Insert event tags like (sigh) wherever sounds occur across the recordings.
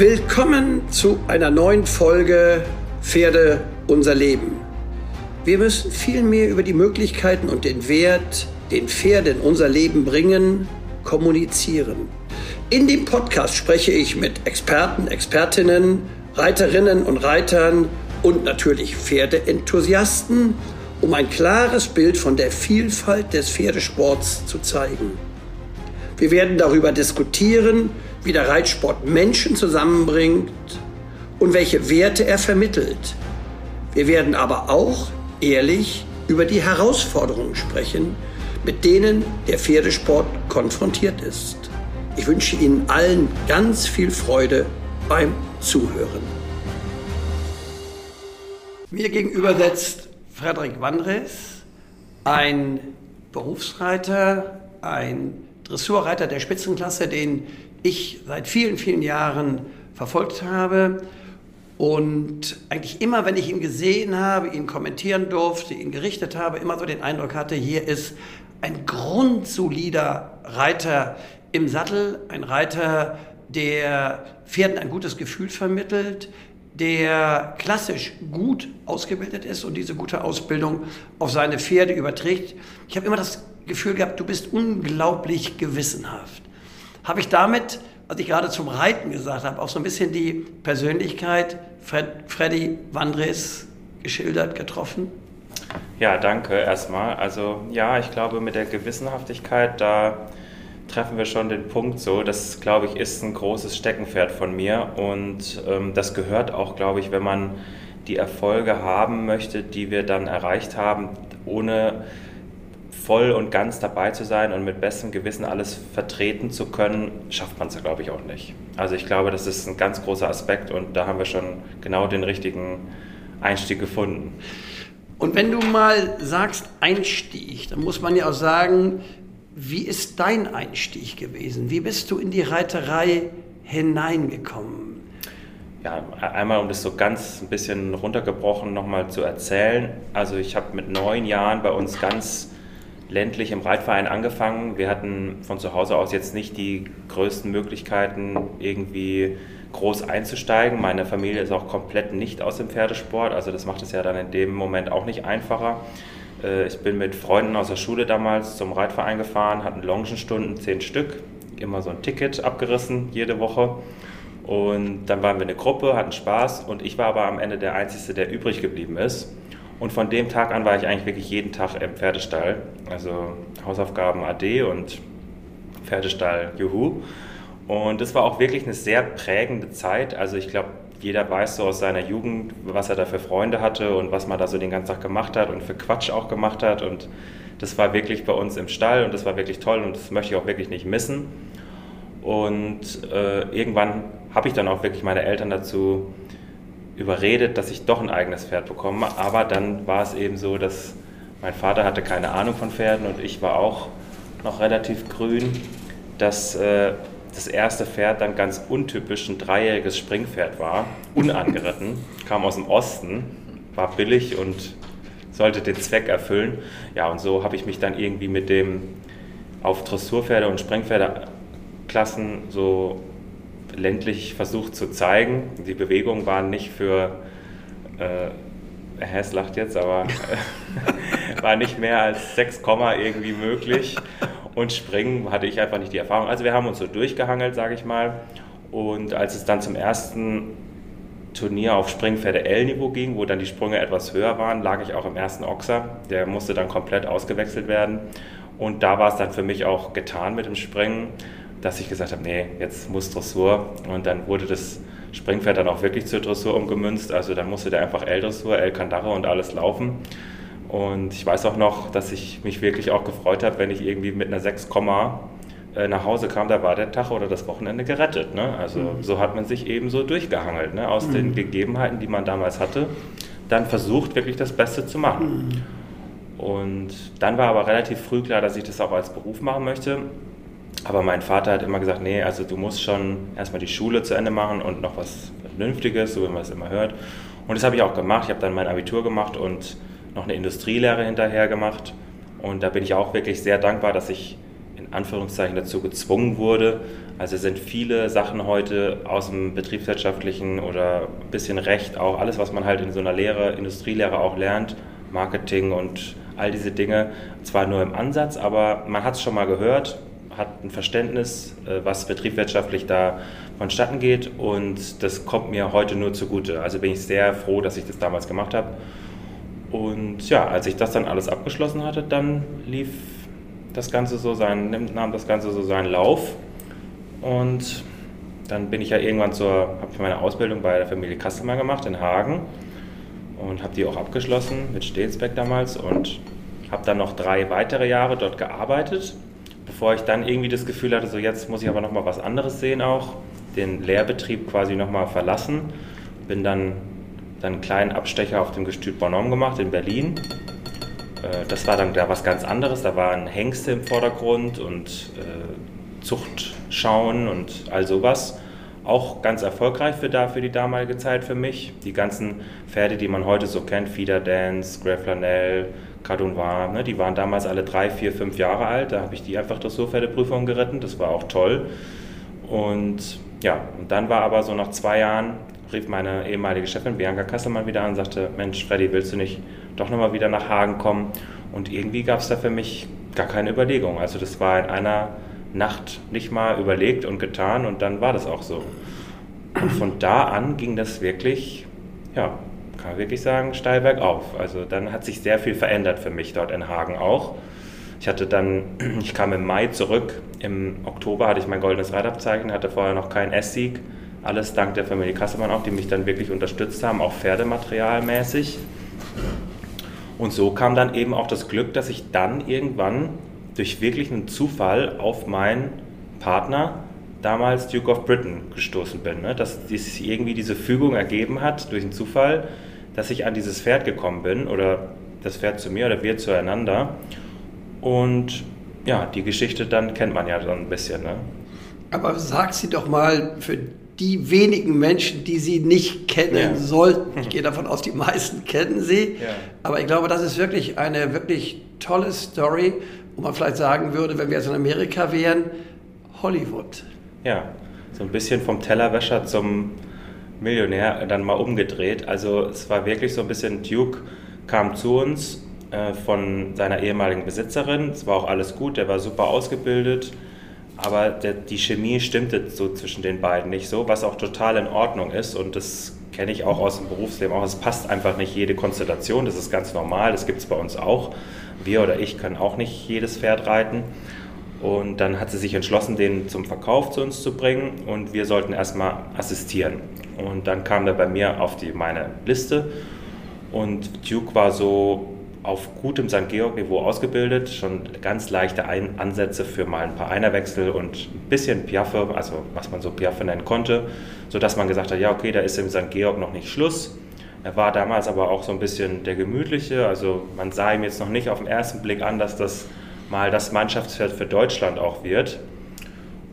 Willkommen zu einer neuen Folge Pferde unser Leben. Wir müssen viel mehr über die Möglichkeiten und den Wert, den Pferde in unser Leben bringen, kommunizieren. In dem Podcast spreche ich mit Experten, Expertinnen, Reiterinnen und Reitern und natürlich Pferdeenthusiasten, um ein klares Bild von der Vielfalt des Pferdesports zu zeigen. Wir werden darüber diskutieren, wie der Reitsport Menschen zusammenbringt und welche Werte er vermittelt. Wir werden aber auch ehrlich über die Herausforderungen sprechen, mit denen der Pferdesport konfrontiert ist. Ich wünsche Ihnen allen ganz viel Freude beim Zuhören. Mir gegenüber sitzt Frederik Wandres, ein Berufsreiter, ein Dressurreiter der Spitzenklasse, den ich seit vielen, vielen Jahren verfolgt habe. Und eigentlich immer, wenn ich ihn gesehen habe, ihn kommentieren durfte, ihn gerichtet habe, immer so den Eindruck hatte, hier ist ein grundsolider Reiter im Sattel, ein Reiter, der Pferden ein gutes Gefühl vermittelt, der klassisch gut ausgebildet ist und diese gute Ausbildung auf seine Pferde überträgt. Ich habe immer das Gefühl gehabt, du bist unglaublich gewissenhaft. Habe ich damit, was ich gerade zum Reiten gesagt habe, auch so ein bisschen die Persönlichkeit Fred, Freddy Wandres geschildert, getroffen? Ja, danke erstmal. Also ja, ich glaube, mit der Gewissenhaftigkeit, da treffen wir schon den Punkt so. Das, glaube ich, ist ein großes Steckenpferd von mir und ähm, das gehört auch, glaube ich, wenn man die Erfolge haben möchte, die wir dann erreicht haben, ohne voll und ganz dabei zu sein und mit bestem Gewissen alles vertreten zu können, schafft man es, glaube ich, auch nicht. Also ich glaube, das ist ein ganz großer Aspekt und da haben wir schon genau den richtigen Einstieg gefunden. Und wenn du mal sagst Einstieg, dann muss man ja auch sagen, wie ist dein Einstieg gewesen? Wie bist du in die Reiterei hineingekommen? Ja, einmal um das so ganz ein bisschen runtergebrochen nochmal zu erzählen. Also ich habe mit neun Jahren bei uns ganz ländlich im Reitverein angefangen. Wir hatten von zu Hause aus jetzt nicht die größten Möglichkeiten, irgendwie groß einzusteigen. Meine Familie ist auch komplett nicht aus dem Pferdesport, also das macht es ja dann in dem Moment auch nicht einfacher. Äh, ich bin mit Freunden aus der Schule damals zum Reitverein gefahren, hatten Longenstunden, zehn Stück, immer so ein Ticket abgerissen jede Woche. Und dann waren wir eine Gruppe, hatten Spaß und ich war aber am Ende der Einzige, der übrig geblieben ist. Und von dem Tag an war ich eigentlich wirklich jeden Tag im Pferdestall. Also Hausaufgaben AD und Pferdestall Juhu. Und das war auch wirklich eine sehr prägende Zeit. Also ich glaube, jeder weiß so aus seiner Jugend, was er da für Freunde hatte und was man da so den ganzen Tag gemacht hat und für Quatsch auch gemacht hat. Und das war wirklich bei uns im Stall und das war wirklich toll und das möchte ich auch wirklich nicht missen. Und äh, irgendwann habe ich dann auch wirklich meine Eltern dazu überredet, dass ich doch ein eigenes Pferd bekomme. Aber dann war es eben so, dass mein Vater hatte keine Ahnung von Pferden und ich war auch noch relativ grün, dass äh, das erste Pferd dann ganz untypisch ein dreijähriges Springpferd war, unangeritten, (laughs) kam aus dem Osten, war billig und sollte den Zweck erfüllen. Ja, und so habe ich mich dann irgendwie mit dem auf Dressurpferde und Springpferdeklassen so ländlich versucht zu zeigen. Die Bewegungen waren nicht für, äh, Hess lacht jetzt, aber äh, (laughs) war nicht mehr als 6, irgendwie möglich. Und Springen hatte ich einfach nicht die Erfahrung. Also wir haben uns so durchgehangelt, sage ich mal. Und als es dann zum ersten Turnier auf Springpferde L-Niveau ging, wo dann die Sprünge etwas höher waren, lag ich auch im ersten Ochser. Der musste dann komplett ausgewechselt werden. Und da war es dann für mich auch getan mit dem Springen dass ich gesagt habe, nee, jetzt muss Dressur. Und dann wurde das Springpferd dann auch wirklich zur Dressur umgemünzt. Also dann musste der einfach L-Dressur, L-Kandare und alles laufen. Und ich weiß auch noch, dass ich mich wirklich auch gefreut habe, wenn ich irgendwie mit einer 6, äh, nach Hause kam, da war der Tag oder das Wochenende gerettet. Ne? Also mhm. so hat man sich eben so durchgehangelt, ne? aus mhm. den Gegebenheiten, die man damals hatte, dann versucht wirklich das Beste zu machen. Mhm. Und dann war aber relativ früh klar, dass ich das auch als Beruf machen möchte. Aber mein Vater hat immer gesagt, nee, also du musst schon erstmal die Schule zu Ende machen und noch was Vernünftiges, so wie man es immer hört. Und das habe ich auch gemacht. Ich habe dann mein Abitur gemacht und noch eine Industrielehre hinterher gemacht. Und da bin ich auch wirklich sehr dankbar, dass ich in Anführungszeichen dazu gezwungen wurde. Also sind viele Sachen heute aus dem betriebswirtschaftlichen oder ein bisschen Recht, auch alles, was man halt in so einer Lehre, Industrielehre auch lernt, Marketing und all diese Dinge, zwar nur im Ansatz, aber man hat es schon mal gehört, hat ein Verständnis, äh, was betriebswirtschaftlich da vonstatten geht und das kommt mir heute nur zugute. Also bin ich sehr froh, dass ich das damals gemacht habe. Und ja, als ich das dann alles abgeschlossen hatte, dann lief das Ganze so seinen, nahm das Ganze so seinen Lauf. Und dann bin ich ja irgendwann zur, habe meine Ausbildung bei der Familie Kastelmann gemacht in Hagen und habe die auch abgeschlossen mit Stelsbeck damals und habe dann noch drei weitere Jahre dort gearbeitet, bevor ich dann irgendwie das Gefühl hatte, so jetzt muss ich aber noch mal was anderes sehen auch, den Lehrbetrieb quasi noch mal verlassen. Bin dann, dann einen kleinen Abstecher auf dem Gestüt Bonhomme gemacht in Berlin äh, das war dann da was ganz anderes. Da waren Hengste im Vordergrund und äh, Zuchtschauen und all sowas. Auch ganz erfolgreich für, da, für die damalige Zeit für mich. Die ganzen Pferde, die man heute so kennt, Feeder Dance, Grey Flanell, Cadonnoir, ne, die waren damals alle drei, vier, fünf Jahre alt. Da habe ich die einfach Dressurpferdeprüfung geritten. Das war auch toll. Und ja, und dann war aber so nach zwei Jahren, rief meine ehemalige Chefin Bianca Kasselmann wieder an und sagte, Mensch, Freddy, willst du nicht doch nochmal wieder nach Hagen kommen. Und irgendwie gab es da für mich gar keine Überlegung. Also das war in einer Nacht nicht mal überlegt und getan und dann war das auch so. Und von da an ging das wirklich, ja, kann wirklich sagen, steil bergauf. Also dann hat sich sehr viel verändert für mich dort in Hagen auch. Ich hatte dann, (clears throat) ich kam im Mai zurück, im Oktober hatte ich mein goldenes Radabzeichen, hatte vorher noch keinen S-Sieg. Alles dank der Familie Kassemann auch, die mich dann wirklich unterstützt haben, auch pferdematerialmäßig. Und so kam dann eben auch das Glück, dass ich dann irgendwann durch wirklich einen Zufall auf meinen Partner, damals Duke of Britain, gestoßen bin. Ne? Dass sich irgendwie diese Fügung ergeben hat durch einen Zufall, dass ich an dieses Pferd gekommen bin oder das Pferd zu mir oder wir zueinander. Und ja, die Geschichte dann kennt man ja dann ein bisschen. Ne? Aber sag sie doch mal für die wenigen Menschen, die sie nicht kennen ja. sollten. Ich (laughs) gehe davon aus, die meisten kennen sie. Ja. Aber ich glaube, das ist wirklich eine wirklich tolle Story, wo man vielleicht sagen würde, wenn wir jetzt in Amerika wären, Hollywood. Ja, so ein bisschen vom Tellerwäscher zum Millionär dann mal umgedreht. Also es war wirklich so ein bisschen, Duke kam zu uns äh, von seiner ehemaligen Besitzerin. Es war auch alles gut, der war super ausgebildet aber der, die Chemie stimmte so zwischen den beiden nicht so, was auch total in Ordnung ist und das kenne ich auch aus dem Berufsleben auch. Es passt einfach nicht jede Konstellation, das ist ganz normal, das gibt es bei uns auch. Wir oder ich können auch nicht jedes Pferd reiten. Und dann hat sie sich entschlossen, den zum Verkauf zu uns zu bringen und wir sollten erstmal assistieren. Und dann kam er bei mir auf die, meine Liste und Duke war so auf gutem St. Georg-Niveau ausgebildet, schon ganz leichte ein Ansätze für mal ein paar Einerwechsel und ein bisschen Piaffe, also was man so Piaffe nennen konnte, sodass man gesagt hat, ja okay, da ist im St. Georg noch nicht Schluss. Er war damals aber auch so ein bisschen der Gemütliche, also man sah ihm jetzt noch nicht auf den ersten Blick an, dass das mal das Mannschaftsfeld für Deutschland auch wird.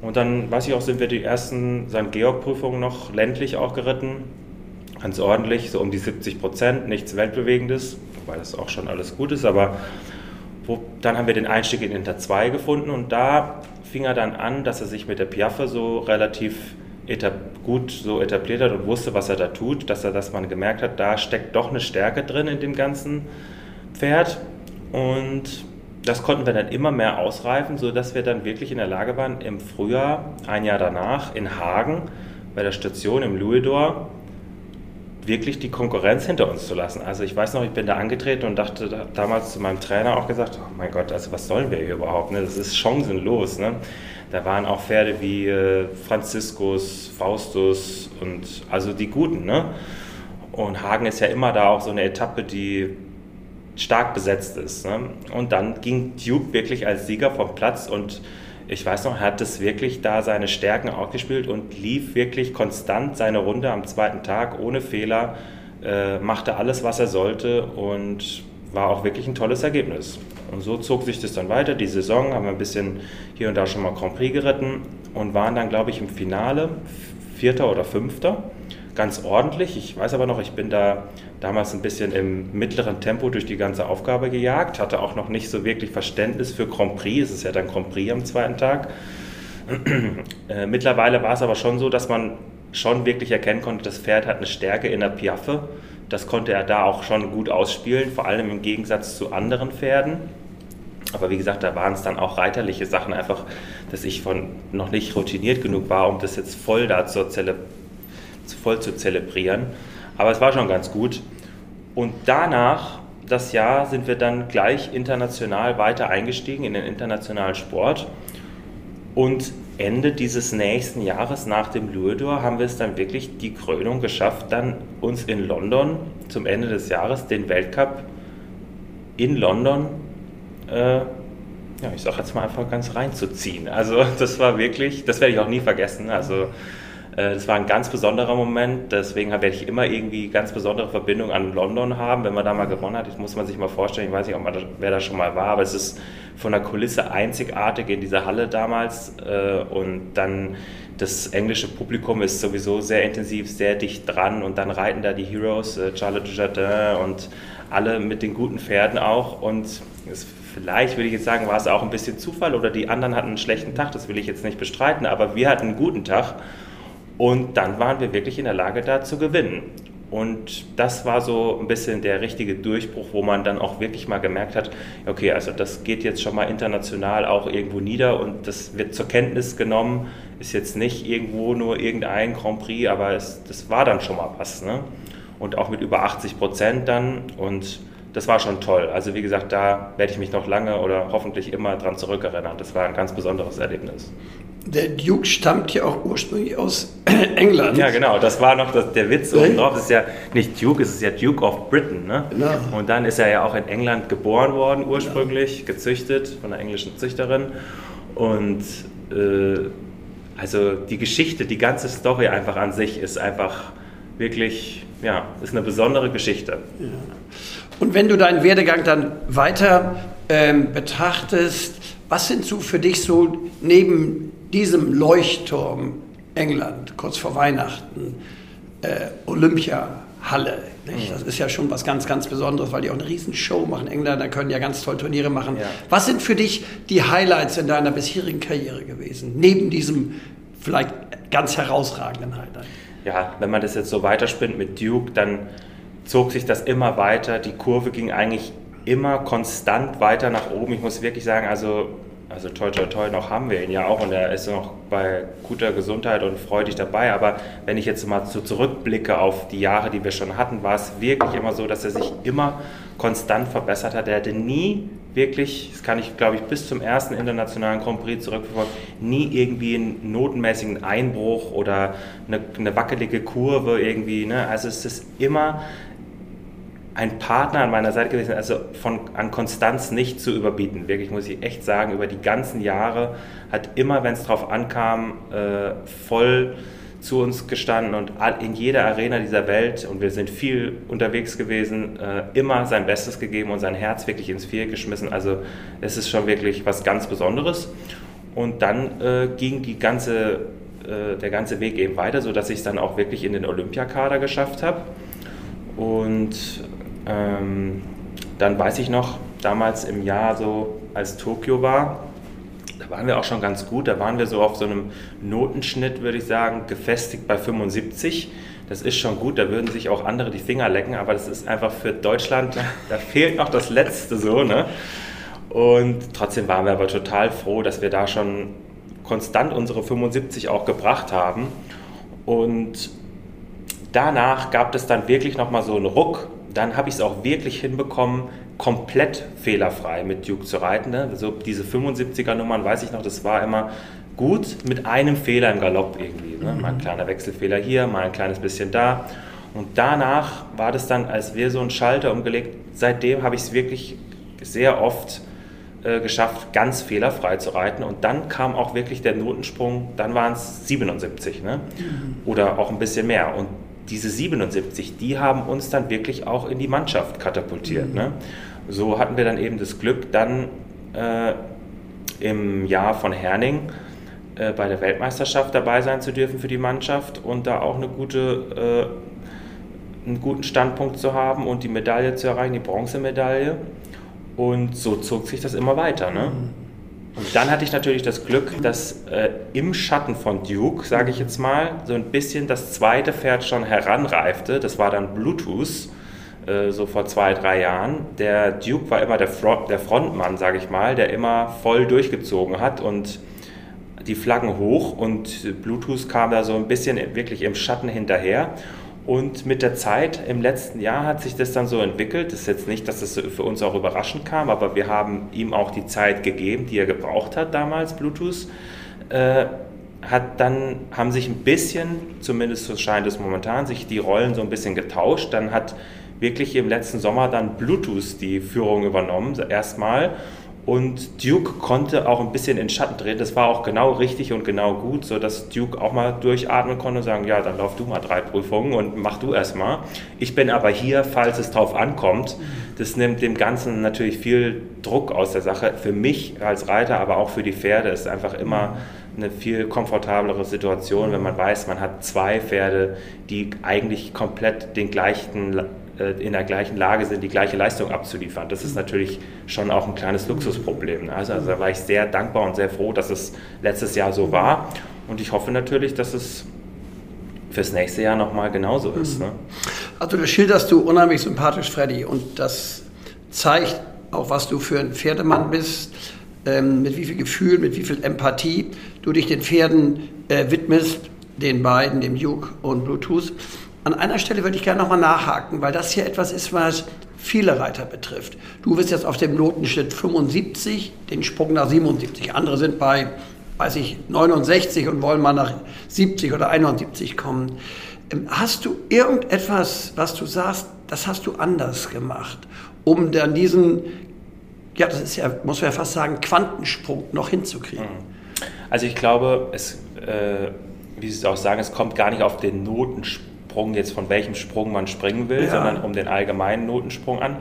Und dann, weiß ich auch, sind wir die ersten St. Georg-Prüfungen noch ländlich auch geritten, ganz ordentlich, so um die 70 Prozent, nichts Weltbewegendes wobei das auch schon alles gut ist, aber wo, dann haben wir den Einstieg in Inter 2 gefunden und da fing er dann an, dass er sich mit der Piaffe so relativ gut so etabliert hat und wusste, was er da tut, dass er, dass man gemerkt hat, da steckt doch eine Stärke drin in dem ganzen Pferd und das konnten wir dann immer mehr ausreifen, sodass wir dann wirklich in der Lage waren, im Frühjahr, ein Jahr danach, in Hagen bei der Station im Louisdor wirklich die Konkurrenz hinter uns zu lassen. Also ich weiß noch, ich bin da angetreten und dachte da, damals zu meinem Trainer auch gesagt, oh mein Gott, also was sollen wir hier überhaupt? Ne? Das ist chancenlos. Ne? Da waren auch Pferde wie äh, Franziskus, Faustus und also die Guten. Ne? Und Hagen ist ja immer da auch so eine Etappe, die stark besetzt ist. Ne? Und dann ging Duke wirklich als Sieger vom Platz und ich weiß noch, er hat das wirklich da seine Stärken ausgespielt und lief wirklich konstant seine Runde am zweiten Tag ohne Fehler, äh, machte alles, was er sollte und war auch wirklich ein tolles Ergebnis. Und so zog sich das dann weiter. Die Saison haben wir ein bisschen hier und da schon mal Grand Prix geritten und waren dann, glaube ich, im Finale Vierter oder Fünfter. Ganz ordentlich. Ich weiß aber noch, ich bin da damals ein bisschen im mittleren Tempo durch die ganze Aufgabe gejagt, hatte auch noch nicht so wirklich Verständnis für Grand Prix. Es ist ja dann Grand Prix am zweiten Tag. (clears throat) Äh, mittlerweile war es aber schon so, dass man schon wirklich erkennen konnte, das Pferd hat eine Stärke in der Piaffe. Das konnte er da auch schon gut ausspielen, vor allem im Gegensatz zu anderen Pferden. Aber wie gesagt, da waren es dann auch reiterliche Sachen, einfach, dass ich von noch nicht routiniert genug war, um das jetzt voll da zur Zele, voll zu zelebrieren. Aber es war schon ganz gut. Und danach, das Jahr, sind wir dann gleich international weiter eingestiegen in den internationalen Sport. Und Ende dieses nächsten Jahres nach dem Lourdes haben wir es dann wirklich die Krönung geschafft, dann uns in London zum Ende des Jahres den Weltcup in London äh, ja, ich sage jetzt mal einfach ganz reinzuziehen. Also das war wirklich, das werde ich auch nie vergessen. Also das war ein ganz besonderer Moment. Deswegen werde ich immer irgendwie ganz besondere Verbindungen an London haben, wenn man da mal gewonnen hat. Das muss man sich mal vorstellen. Ich weiß nicht, ob man da, wer da schon mal war, aber es ist von der Kulisse einzigartig in dieser Halle damals. Äh, und dann das englische Publikum ist sowieso sehr intensiv, sehr dicht dran. Und dann reiten da die Heroes, äh, Charlotte Dujardin und alle mit den guten Pferden auch. Und es vielleicht, würde ich jetzt sagen, war es auch ein bisschen Zufall oder die anderen hatten einen schlechten Tag, das will ich jetzt nicht bestreiten, aber wir hatten einen guten Tag und dann waren wir wirklich in der Lage, da zu gewinnen. Und das war so ein bisschen der richtige Durchbruch, wo man dann auch wirklich mal gemerkt hat, okay, also das geht jetzt schon mal international auch irgendwo nieder und das wird zur Kenntnis genommen, ist jetzt nicht irgendwo nur irgendein Grand Prix, aber es, das war dann schon mal was. Ne? Und auch mit über 80 Prozent dann und das war schon toll. Also wie gesagt, da werde ich mich noch lange oder hoffentlich immer dran zurückerinnern. Das war ein ganz besonderes Erlebnis. Der Duke stammt ja auch ursprünglich aus (clears throat) England. Ja, genau. Das war noch das, der Witz oben drauf. Es ist ja nicht Duke, es ist ja Duke of Britain. Ne? Genau. Und dann ist er ja auch in England geboren worden, ursprünglich, genau. gezüchtet von einer englischen Züchterin. Und äh, also die Geschichte, die ganze Story einfach an sich ist einfach wirklich, ja, ist eine besondere Geschichte. Ja. Und wenn du deinen Werdegang dann weiter ähm, betrachtest, was sind so für dich so neben diesem Leuchtturm England, kurz vor Weihnachten, äh, Olympiahalle, nicht? Das ist ja schon was ganz, ganz Besonderes, weil die auch eine Riesenshow machen. Engländer können ja ganz toll Turniere machen. Ja. Was sind für dich die Highlights in deiner bisherigen Karriere gewesen, neben diesem vielleicht ganz herausragenden Highlight? Ja, wenn man das jetzt so weiterspinnt mit Duke, dann zog sich das immer weiter. Die Kurve ging eigentlich immer konstant weiter nach oben. Ich muss wirklich sagen, also, also toi toi toi, noch haben wir ihn ja auch und er ist noch bei guter Gesundheit und freudig dabei. Aber wenn ich jetzt mal so zurückblicke auf die Jahre, die wir schon hatten, war es wirklich immer so, dass er sich immer konstant verbessert hat. Er hatte nie wirklich, das kann ich glaube ich bis zum ersten internationalen Grand Prix zurückverfolgen, nie irgendwie einen notenmäßigen Einbruch oder eine, eine wackelige Kurve irgendwie. Ne? Also es ist immer ein Partner an meiner Seite gewesen, also von, an Konstanz nicht zu überbieten. Wirklich, muss ich echt sagen, über die ganzen Jahre hat immer, wenn es drauf ankam, äh, voll zu uns gestanden und in jeder Arena dieser Welt, und wir sind viel unterwegs gewesen, äh, immer sein Bestes gegeben und sein Herz wirklich ins Vier geschmissen. Also es ist schon wirklich was ganz Besonderes. Und dann äh, ging die ganze, äh, der ganze Weg eben weiter, sodass ich es dann auch wirklich in den Olympiakader geschafft habe. Und ähm, dann weiß ich noch, damals im Jahr so, als Tokio war, da waren wir auch schon ganz gut. Da waren wir so auf so einem Notenschnitt, würde ich sagen, gefestigt bei 75. Das ist schon gut, da würden sich auch andere die Finger lecken, aber das ist einfach für Deutschland, da fehlt noch das Letzte so. Ne? Und trotzdem waren wir aber total froh, dass wir da schon konstant unsere 75 auch gebracht haben. Und danach gab es dann wirklich nochmal so einen Ruck dann habe ich es auch wirklich hinbekommen, komplett fehlerfrei mit Duke zu reiten. Ne? Also diese 75er Nummern, weiß ich noch, das war immer gut mit einem Fehler im Galopp irgendwie. Ne? Mal ein mhm. kleiner Wechselfehler hier, mal ein kleines bisschen da. Und danach war das dann, als wir so einen Schalter umgelegt, seitdem habe ich es wirklich sehr oft äh, geschafft, ganz fehlerfrei zu reiten. Und dann kam auch wirklich der Notensprung, dann waren es 77 ne? Mhm. oder auch ein bisschen mehr. Und diese 77, die haben uns dann wirklich auch in die Mannschaft katapultiert. Mhm. Ne? So hatten wir dann eben das Glück, dann äh, im Jahr von Herning äh, bei der Weltmeisterschaft dabei sein zu dürfen für die Mannschaft und da auch eine gute, äh, einen guten Standpunkt zu haben und die Medaille zu erreichen, die Bronzemedaille. Und so zog sich das immer weiter. Ne? Und dann hatte ich natürlich das Glück, dass äh, im Schatten von Duke, sage ich jetzt mal, so ein bisschen das zweite Pferd schon heranreifte. Das war dann Bluetooth, äh, so vor zwei, drei Jahren. Der Duke war immer der, Front, der Frontmann, sage ich mal, der immer voll durchgezogen hat und die Flaggen hoch und Bluetooth kam da so ein bisschen wirklich im Schatten hinterher. Und mit der Zeit, im letzten Jahr, hat sich das dann so entwickelt. Das ist jetzt nicht, dass das für uns auch überraschend kam, aber wir haben ihm auch die Zeit gegeben, die er gebraucht hat damals, Bluetooth. Äh, hat dann, haben sich ein bisschen, zumindest so scheint es momentan, sich die Rollen so ein bisschen getauscht. Dann hat wirklich im letzten Sommer dann Bluetooth die Führung übernommen, erstmal. Und Duke konnte auch ein bisschen in Schatten drehen. Das war auch genau richtig und genau gut, sodass Duke auch mal durchatmen konnte und sagen, ja, dann lauf du mal drei Prüfungen und mach du erstmal. Ich bin aber hier, falls es drauf ankommt. Das nimmt dem Ganzen natürlich viel Druck aus der Sache. Für mich als Reiter, aber auch für die Pferde ist einfach immer eine viel komfortablere Situation, wenn man weiß, man hat zwei Pferde, die eigentlich komplett den gleichen in der gleichen Lage sind, die gleiche Leistung abzuliefern. Das ist natürlich schon auch ein kleines Luxusproblem. Also, also da war ich sehr dankbar und sehr froh, dass es letztes Jahr so war. Und ich hoffe natürlich, dass es fürs nächste Jahr nochmal genauso ist. Ne? Also das schilderst du unheimlich sympathisch, Freddy. Und das zeigt auch, was du für ein Pferdemann bist, ähm, mit wie viel Gefühl, mit wie viel Empathie du dich den Pferden äh, widmest, den beiden, dem Duke und Bluetooth. An einer Stelle würde ich gerne nochmal nachhaken, weil das hier etwas ist, was viele Reiter betrifft. Du bist jetzt auf dem Notenschnitt 75, den Sprung nach 77. Andere sind bei, weiß ich, 69 und wollen mal nach 70 oder 71 kommen. Ähm, hast du irgendetwas, was du sagst, das hast du anders gemacht, um dann diesen, ja, das ist ja, muss man ja fast sagen, Quantensprung noch hinzukriegen? Mhm. Also ich glaube, es, äh, wie Sie es auch sagen, es kommt gar nicht auf den Notensprung Sprung jetzt von welchem Sprung man springen will, ja. sondern um den allgemeinen Notensprung an.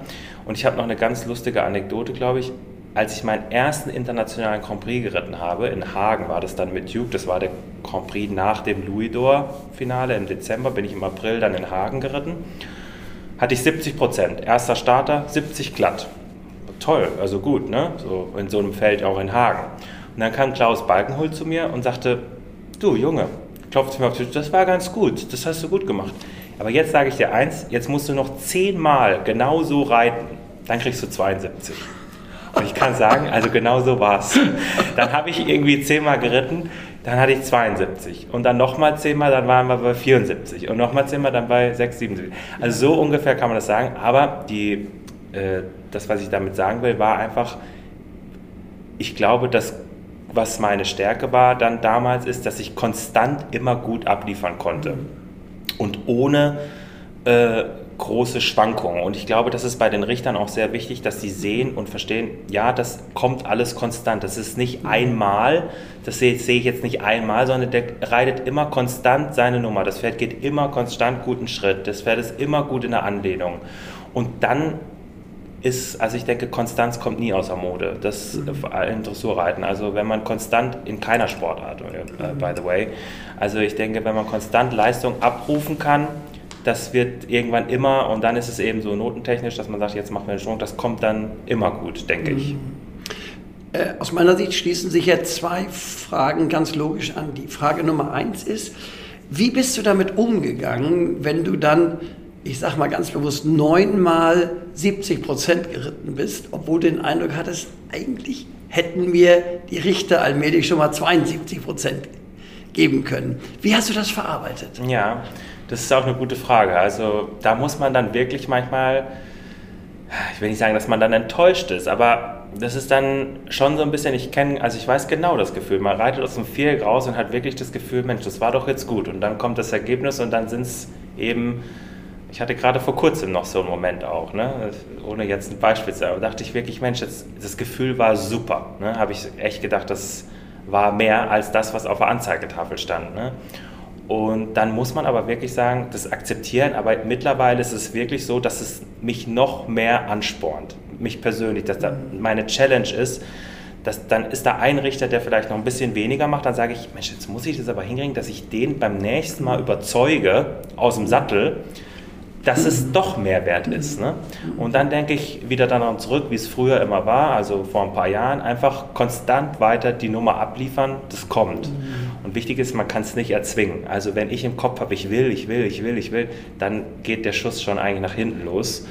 Und ich habe noch eine ganz lustige Anekdote, glaube ich. Als ich meinen ersten internationalen Grand Prix geritten habe, in Hagen war das dann mit Duke, das war der Grand Prix nach dem Louis d'Or Finale im Dezember, bin ich im April dann in Hagen geritten, hatte ich 70 Prozent. Erster Starter, 70 glatt. Toll, also gut, ne? So in so einem Feld auch in Hagen. Und dann kam Klaus Balkenhol zu mir und sagte, du Junge, klopft mir auf den Tisch, das war ganz gut, das hast du gut gemacht. Aber jetzt sage ich dir eins, jetzt musst du noch zehnmal genau so reiten, dann kriegst du 72. Und ich kann sagen, also genau so war es. Dann habe ich irgendwie zehnmal geritten, dann hatte ich 72. Und dann nochmal zehnmal, dann waren wir bei 74. Und nochmal zehnmal, dann bei 6, 77. Also so ungefähr kann man das sagen. Aber die, äh, das, was ich damit sagen will, war einfach, ich glaube, dass was meine Stärke war dann damals, ist, dass ich konstant immer gut abliefern konnte. Und ohne äh, große Schwankungen. Und ich glaube, das ist bei den Richtern auch sehr wichtig, dass sie sehen und verstehen, ja, das kommt alles konstant. Das ist nicht einmal, das sehe, sehe ich jetzt nicht einmal, sondern der reitet immer konstant seine Nummer. Das Pferd geht immer konstant guten Schritt. Das Pferd ist immer gut in der Anlehnung. Und dann ist, also ich denke, Konstanz kommt nie außer Mode. Das mhm. im Dressurreiten. Also wenn man konstant in keiner Sportart, äh, by the way. Also ich denke, wenn man konstant Leistung abrufen kann, das wird irgendwann immer, und dann ist es eben so notentechnisch, dass man sagt, jetzt machen wir den Schwung, das kommt dann immer gut, denke mhm. ich. Äh, aus meiner Sicht schließen sich jetzt zwei Fragen ganz logisch an. Die Frage Nummer eins ist, wie bist du damit umgegangen, wenn du dann ich sage mal ganz bewusst, neunmal 70 Prozent geritten bist, obwohl du den Eindruck hattest, eigentlich hätten mir die Richter allmählich schon mal 72 Prozent geben können. Wie hast du das verarbeitet? Ja, das ist auch eine gute Frage. Also da muss man dann wirklich manchmal, ich will nicht sagen, dass man dann enttäuscht ist, aber das ist dann schon so ein bisschen, ich kenne, also ich weiß genau das Gefühl, man reitet aus dem Viereck raus und hat wirklich das Gefühl, Mensch, das war doch jetzt gut und dann kommt das Ergebnis und dann sind es eben ich hatte gerade vor kurzem noch so einen Moment auch, ne? ohne jetzt ein Beispiel zu sagen, dachte ich wirklich, Mensch, das, das Gefühl war super. Ne? Habe ich echt gedacht, das war mehr als das, was auf der Anzeigetafel stand. Ne? Und dann muss man aber wirklich sagen, das akzeptieren, aber mittlerweile ist es wirklich so, dass es mich noch mehr anspornt, mich persönlich, dass da meine Challenge ist, das, dann ist da ein Richter, der vielleicht noch ein bisschen weniger macht, dann sage ich, Mensch, jetzt muss ich das aber hinkriegen, dass ich den beim nächsten Mal überzeuge aus dem Sattel, dass es doch mehr wert ist. Ne? Und dann denke ich wieder daran zurück, wie es früher immer war, also vor ein paar Jahren, einfach konstant weiter die Nummer abliefern, das kommt. Und wichtig ist, man kann es nicht erzwingen. Also wenn ich im Kopf habe, ich will, ich will, ich will, ich will, dann geht der Schuss schon eigentlich nach hinten los.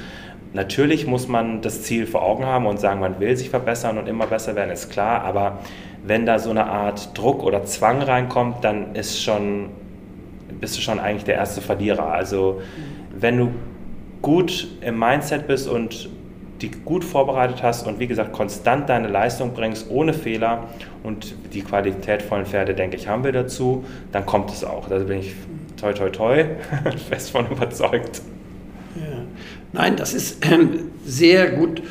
Natürlich muss man das Ziel vor Augen haben und sagen, man will sich verbessern und immer besser werden, ist klar, aber wenn da so eine Art Druck oder Zwang reinkommt, dann ist schon, bist du schon eigentlich der erste Verlierer. Also wenn du gut im Mindset bist und die gut vorbereitet hast und wie gesagt konstant deine Leistung bringst, ohne Fehler und die qualitätvollen Pferde, denke ich, haben wir dazu, dann kommt es auch. Da bin ich toi toi toi (laughs) fest von überzeugt. Ja. Nein, das ist ähm, sehr gut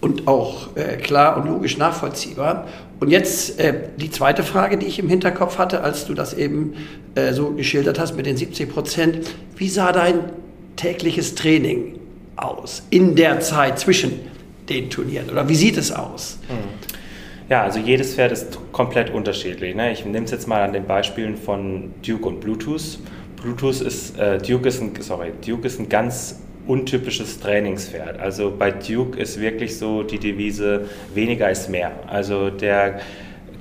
und auch äh, klar und logisch nachvollziehbar. Und jetzt äh, die zweite Frage, die ich im Hinterkopf hatte, als du das eben äh, so geschildert hast mit den 70 Prozent. Wie sah dein tägliches Training aus in der Zeit zwischen den Turnieren? Oder wie sieht es aus? Ja, also jedes Pferd ist komplett unterschiedlich. Ne? Ich nehme es jetzt mal an den Beispielen von Duke und Bluetooth. Bluetooth ist, äh, Duke ist ein, sorry, Duke ist ein ganz untypisches Trainingspferd. Also bei Duke ist wirklich so die Devise, weniger ist mehr. Also der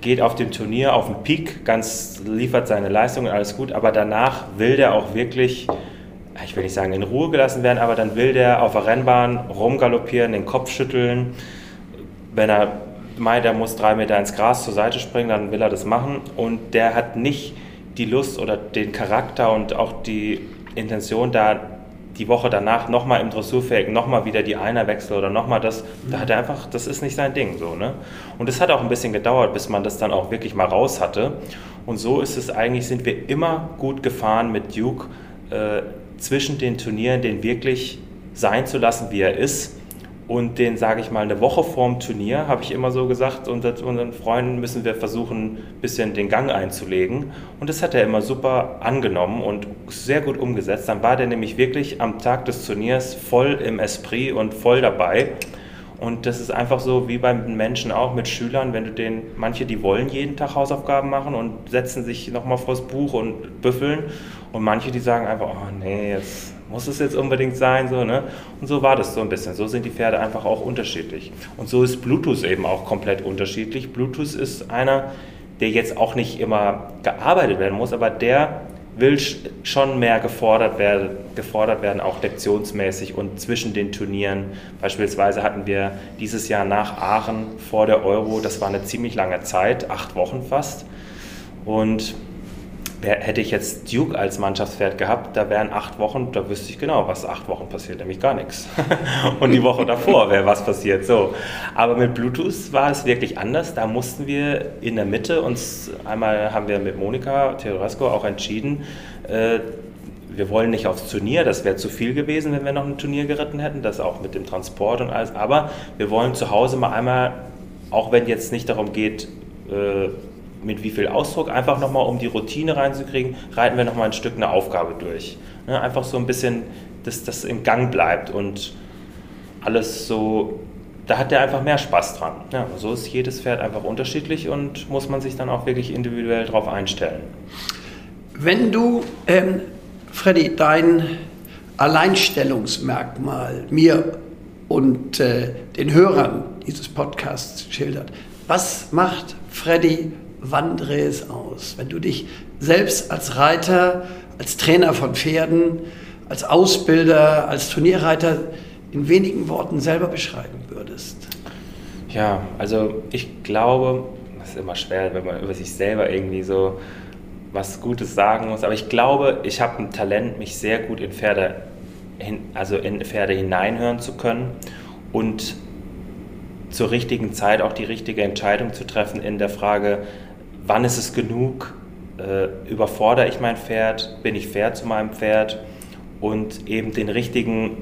geht auf dem Turnier auf den Peak, ganz liefert seine Leistungen, alles gut, aber danach will der auch wirklich ich will nicht sagen in Ruhe gelassen werden, aber dann will der auf der Rennbahn rumgaloppieren, den Kopf schütteln. Wenn er meint, er muss drei Meter ins Gras zur Seite springen, dann will er das machen. Und der hat nicht die Lust oder den Charakter und auch die Intention, da die Woche danach nochmal im Dressurfähigen nochmal wieder die Einerwechsel oder nochmal das, da hat er einfach, das ist nicht sein Ding so, ne? Und es hat auch ein bisschen gedauert, bis man das dann auch wirklich mal raus hatte. Und so ist es eigentlich, sind wir immer gut gefahren mit Duke. Äh, zwischen den Turnieren den wirklich sein zu lassen, wie er ist. Und den, sage ich mal, eine Woche vorm Turnier, habe ich immer so gesagt, unter unseren Freunden müssen wir versuchen, ein bisschen den Gang einzulegen. Und das hat er immer super angenommen und sehr gut umgesetzt. Dann war der nämlich wirklich am Tag des Turniers voll im Esprit und voll dabei. Und das ist einfach so wie beim Menschen auch mit Schülern, wenn du den, manche, die wollen jeden Tag Hausaufgaben machen und setzen sich nochmal vors Buch und büffeln. Und manche, die sagen einfach, oh nee, jetzt muss es jetzt unbedingt sein, so, ne? Und so war das so ein bisschen. So sind die Pferde einfach auch unterschiedlich. Und so ist Bluetooth eben auch komplett unterschiedlich. Bluetooth ist einer, der jetzt auch nicht immer gearbeitet werden muss, aber der will schon mehr gefordert werden, gefordert werden, auch lektionsmäßig und zwischen den Turnieren. Beispielsweise hatten wir dieses Jahr nach Aachen vor der Euro, das war eine ziemlich lange Zeit, acht Wochen fast. Und hätte ich jetzt Duke als Mannschaftspferd gehabt, da wären acht Wochen, da wüsste ich genau, was acht Wochen passiert, nämlich gar nichts. (laughs) Und die Woche davor wäre was passiert. So. Aber mit Bluetooth war es wirklich anders. Da mussten wir in der Mitte uns, einmal haben wir mit Monika Teodorescu auch entschieden, äh, wir wollen nicht aufs Turnier, das wäre zu viel gewesen, wenn wir noch ein Turnier geritten hätten, das auch mit dem Transport und alles. Aber wir wollen zu Hause mal einmal, auch wenn jetzt nicht darum geht, äh, mit wie viel Ausdruck, einfach nochmal, um die Routine reinzukriegen, reiten wir nochmal ein Stück eine Aufgabe durch. Ne, einfach so ein bisschen, dass das im Gang bleibt und alles so, da hat der einfach mehr Spaß dran. Ja, so ist jedes Pferd einfach unterschiedlich und muss man sich dann auch wirklich individuell darauf einstellen. Wenn du, ähm, Freddy, dein Alleinstellungsmerkmal mir und äh, den Hörern dieses Podcasts schildert, was macht Freddy Wandres aus? Wenn du dich selbst als Reiter, als Trainer von Pferden, als Ausbilder, als Turnierreiter in wenigen Worten selber beschreiben würdest? Ja, also ich glaube, das ist immer schwer, wenn man über sich selber irgendwie so was Gutes sagen muss, aber ich glaube, ich habe ein Talent, mich sehr gut in Pferde, also in Pferde hineinhören zu können und zur richtigen Zeit auch die richtige Entscheidung zu treffen in der Frage, wann ist es genug, äh, überfordere ich mein Pferd, bin ich fair zu meinem Pferd und eben den richtigen,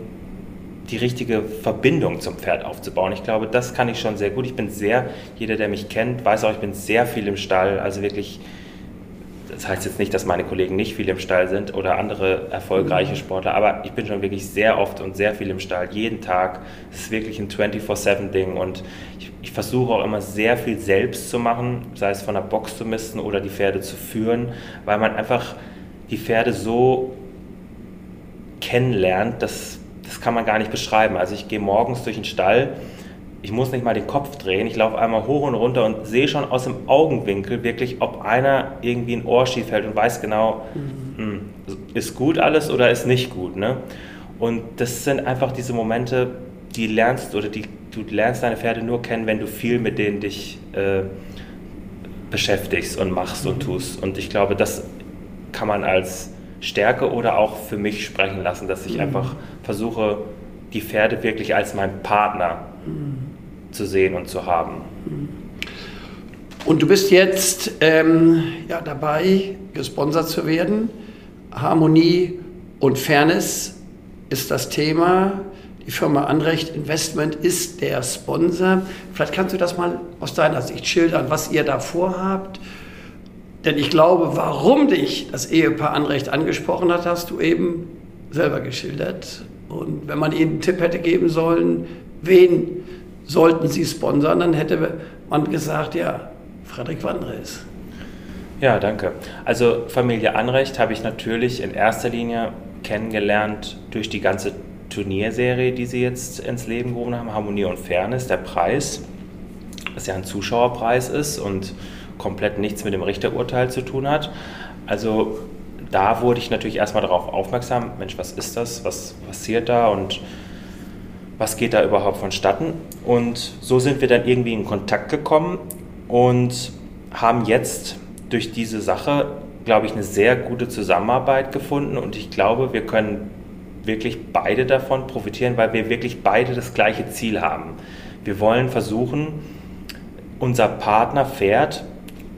die richtige Verbindung zum Pferd aufzubauen. Ich glaube, das kann ich schon sehr gut. Ich bin sehr, jeder, der mich kennt, weiß auch, ich bin sehr viel im Stall, also wirklich das heißt jetzt nicht, dass meine Kollegen nicht viel im Stall sind oder andere erfolgreiche mhm. Sportler, aber ich bin schon wirklich sehr oft und sehr viel im Stall, jeden Tag. Es ist wirklich ein 24-7-Ding und ich, ich, versuche auch immer sehr viel selbst zu machen, sei es von der Box zu misten oder die Pferde zu führen, weil man einfach die Pferde so kennenlernt, das, das kann man gar nicht beschreiben. Also ich gehe morgens durch den Stall ich muss nicht mal den Kopf drehen, ich laufe einmal hoch und runter und sehe schon aus dem Augenwinkel wirklich, ob einer irgendwie ein Ohr schief hält und weiß genau, mhm. mh, hm, ist gut alles oder ist nicht gut. Ne? Und das sind einfach diese Momente, die lernst oder die, du lernst deine Pferde nur kennen, wenn du viel mit denen dich äh, beschäftigst und machst mhm. und tust. Und ich glaube, das kann man als Stärke oder auch für mich sprechen lassen, dass ich mhm. einfach versuche, die Pferde wirklich als mein Partner zu sehen und zu haben. Und du bist jetzt ähm, ja, dabei, gesponsert zu werden. Harmonie und Fairness ist das Thema. Die Firma Anrecht Investment ist der Sponsor. Vielleicht kannst du das mal aus deiner Sicht schildern, was ihr da vorhabt. Denn ich glaube, warum dich das Ehepaar Anrecht angesprochen hat, hast du eben selber geschildert. Und wenn man ihnen einen Tipp hätte geben sollen, wen sollten sie sponsern, dann hätte man gesagt, ja, Frederik Wandres. Ja, danke. Also Familie Anrecht habe ich natürlich in erster Linie kennengelernt durch die ganze Turnierserie, die sie jetzt ins Leben gerufen haben, Harmonie und Fairness, der Preis, was ja ein Zuschauerpreis ist und komplett nichts mit dem Richterurteil zu tun hat. Also da wurde ich natürlich erstmal darauf aufmerksam, Mensch, was ist das, was passiert da und was geht da überhaupt vonstatten. Und so sind wir dann irgendwie in Kontakt gekommen und haben jetzt durch diese Sache, glaube ich, eine sehr gute Zusammenarbeit gefunden. Und ich glaube, wir können wirklich beide davon profitieren, weil wir wirklich beide das gleiche Ziel haben. Wir wollen versuchen, unser Partner Pferd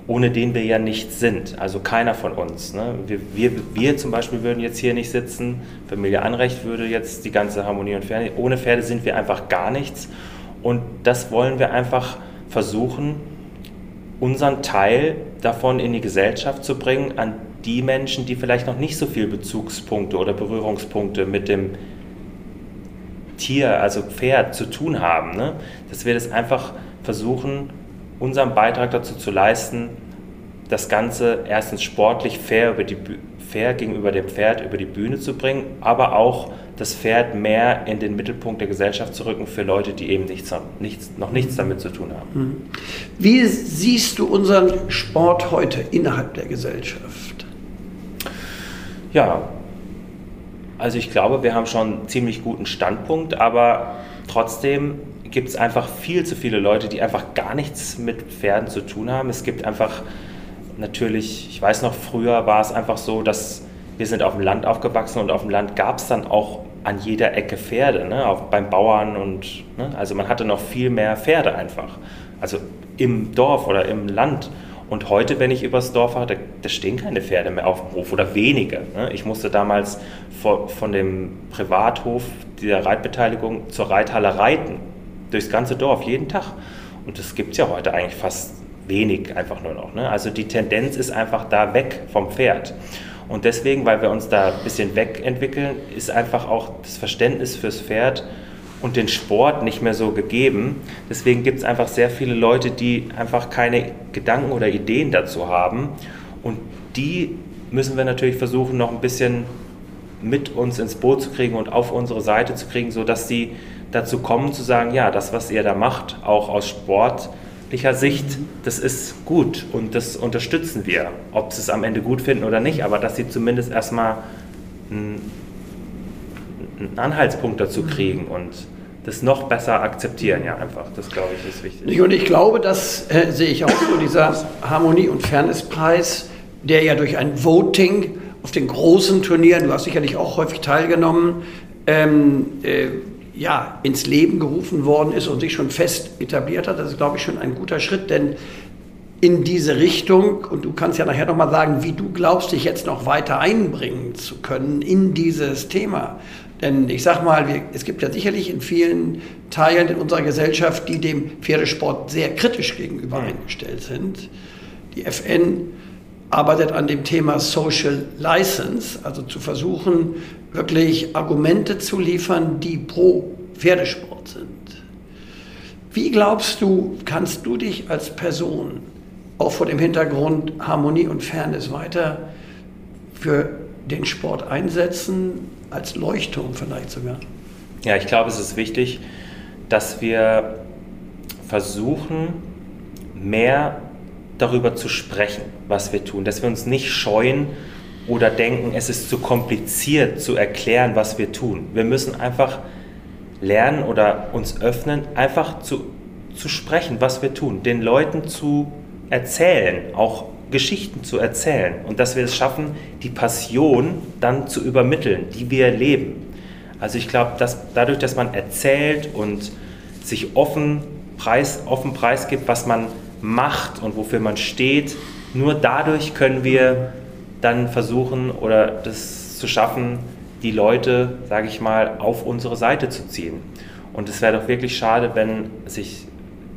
ohne den wir ja nichts sind. Also keiner von uns. Ne? Wir, wir, wir, zum Beispiel würden jetzt hier nicht sitzen, Familie Anrecht würde jetzt die ganze Harmonie und Pferde. Ohne Pferde sind wir einfach gar nichts. Und das wollen wir einfach versuchen, unseren Teil davon in die Gesellschaft zu bringen, an die Menschen, die vielleicht noch nicht so viele Bezugspunkte oder Berührungspunkte mit dem Tier, also Pferd, zu tun haben. Ne? Dass wir das einfach versuchen, unseren Beitrag dazu zu leisten, das Ganze erstens sportlich fair, über die, fair gegenüber dem Pferd über die Bühne zu bringen, aber auch das Pferd mehr in den Mittelpunkt der Gesellschaft zu rücken für Leute, die eben nichts, nichts, noch nichts damit zu tun haben. Mhm. Wie siehst du unseren Sport heute innerhalb der Gesellschaft? Ja, also ich glaube, wir haben schon einen ziemlich guten Standpunkt, aber trotzdem gibt es einfach viel zu viele Leute, die einfach gar nichts mit Pferden zu tun haben. Es gibt einfach natürlich, ich weiß noch, früher war es einfach so, dass wir sind auf dem Land aufgewachsen und auf dem Land gab es dann auch an jeder Ecke Pferde, ne? auch beim Bauern und ne? also man hatte noch viel mehr Pferde einfach. Also im Dorf oder im Land. Und heute, wenn ich übers Dorf fahre, da, da stehen keine Pferde mehr auf dem Hof oder wenige. Ne? Ich musste damals vor, von dem Privathof der Reitbeteiligung zur Reithalle reiten durchs ganze Dorf, jeden Tag. Und das gibt es ja heute eigentlich fast wenig einfach nur noch. Ne? Also die Tendenz ist einfach da weg vom Pferd. Und deswegen, weil wir uns da ein bisschen wegentwickeln, ist einfach auch das Verständnis fürs Pferd und den Sport nicht mehr so gegeben. Deswegen gibt es einfach sehr viele Leute, die einfach keine Gedanken oder Ideen dazu haben. Und die müssen wir natürlich versuchen, noch ein bisschen mit uns ins Boot zu kriegen und auf unsere Seite zu kriegen, sodass sie dazu kommen zu sagen, ja, das, was ihr da macht, auch aus sportlicher Sicht, das ist gut und das unterstützen wir. Ob sie es am Ende gut finden oder nicht, aber dass sie zumindest erstmal einen, Anhaltspunkt dazu kriegen und das noch besser akzeptieren, ja, einfach. Das glaube ich ist wichtig. Und ich glaube, das äh, sehe ich auch so, dieser Harmonie- und Fairnesspreis, der ja durch ein Voting auf den großen Turnieren, du hast sicherlich auch häufig teilgenommen, ähm, äh, ja, ins Leben gerufen worden ist und sich schon fest etabliert hat. Das ist, glaube ich, schon ein guter Schritt, denn in diese Richtung, und du kannst ja nachher nochmal sagen, wie du glaubst, dich jetzt noch weiter einbringen zu können in dieses Thema. Denn ich sage mal, wir, es gibt ja sicherlich in vielen Teilen in unserer Gesellschaft, die dem Pferdesport sehr kritisch gegenüber eingestellt sind. Die FN arbeitet an dem Thema Social License, also zu versuchen, wirklich Argumente zu liefern, die pro Pferdesport sind. Wie glaubst du, kannst du dich als Person auch vor dem Hintergrund Harmonie und Fairness weiter für den Sport einsetzen, als Leuchtturm vielleicht sogar? Ja, ich glaube, es ist wichtig, dass wir versuchen, mehr darüber zu sprechen, was wir tun, dass wir uns nicht scheuen oder denken, es ist zu kompliziert zu erklären, was wir tun. Wir müssen einfach lernen oder uns öffnen, einfach zu, zu sprechen, was wir tun, den Leuten zu erzählen, auch Geschichten zu erzählen und dass wir es schaffen, die Passion dann zu übermitteln, die wir leben. Also ich glaube, dass dadurch, dass man erzählt und sich offen, preis, offen preisgibt, was man macht und wofür man steht, nur dadurch können wir dann versuchen oder das zu schaffen, die Leute, sage ich mal, auf unsere Seite zu ziehen. Und es wäre doch wirklich schade, wenn sich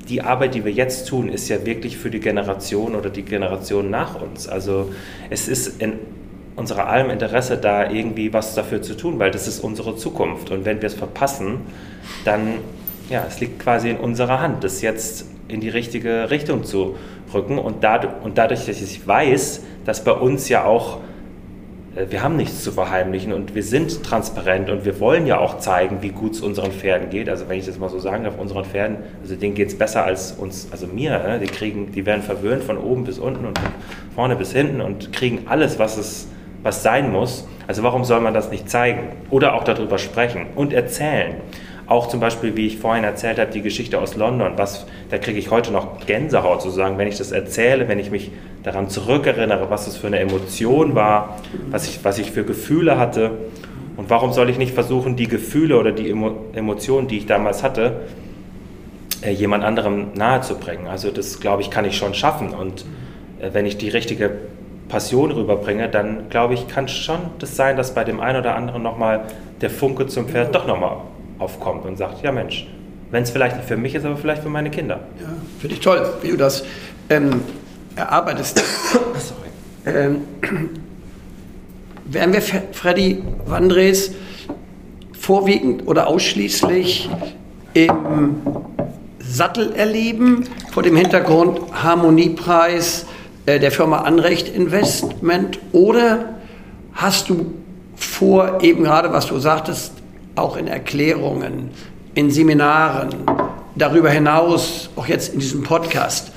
die Arbeit, die wir jetzt tun, ist ja wirklich für die Generation oder die Generation nach uns. Also es ist in unserer allem Interesse, da irgendwie was dafür zu tun, weil das ist unsere Zukunft. Und wenn wir es verpassen, dann, ja, es liegt quasi in unserer Hand, das jetzt in die richtige Richtung zu rücken. Und dadurch, und dadurch dass ich weiß, dass bei uns ja auch äh, wir haben nichts zu verheimlichen und wir sind transparent und wir wollen ja auch zeigen, wie gut es unseren Pferden geht. Also wenn ich das mal so sagen darf, unseren Pferden, also denen geht es besser als uns, also mir. Ne? Die kriegen, die werden verwöhnt von oben bis unten und von vorne bis hinten und kriegen alles, was es was sein muss. Also warum soll man das nicht zeigen? Oder auch darüber sprechen und erzählen. Auch zum Beispiel, wie ich vorhin erzählt habe, die Geschichte aus London, was, da kriege ich heute noch Gänsehaut sozusagen, wenn ich das erzähle, wenn ich mich daran zurückerinnere, was das für eine Emotion war, was ich, was ich für Gefühle hatte. Und warum soll ich nicht versuchen, die Gefühle oder die Emo Emotionen, die ich damals hatte, äh, jemand anderem nahezubringen? Also das, glaube ich, kann ich schon schaffen. Und äh, wenn ich die richtige Passion rüberbringe, dann glaube ich, kann schon das sein, dass bei dem einen oder anderen nochmal der Funke zum Pferd doch nochmal aufkommt und sagt, ja Mensch, wenn es vielleicht nicht für mich ist, aber vielleicht für meine Kinder. Ja, finde ich toll, wie du das ähm, erarbeitest. (coughs) Sorry. Ähm, werden wir Freddy Wandres vorwiegend oder ausschließlich im Sattel erleben, vor dem Hintergrund Harmoniepreis äh, der Firma Anrecht Investment, oder hast du vor, eben gerade was du sagtest, auch in Erklärungen, in Seminaren, darüber hinaus, auch jetzt in diesem Podcast,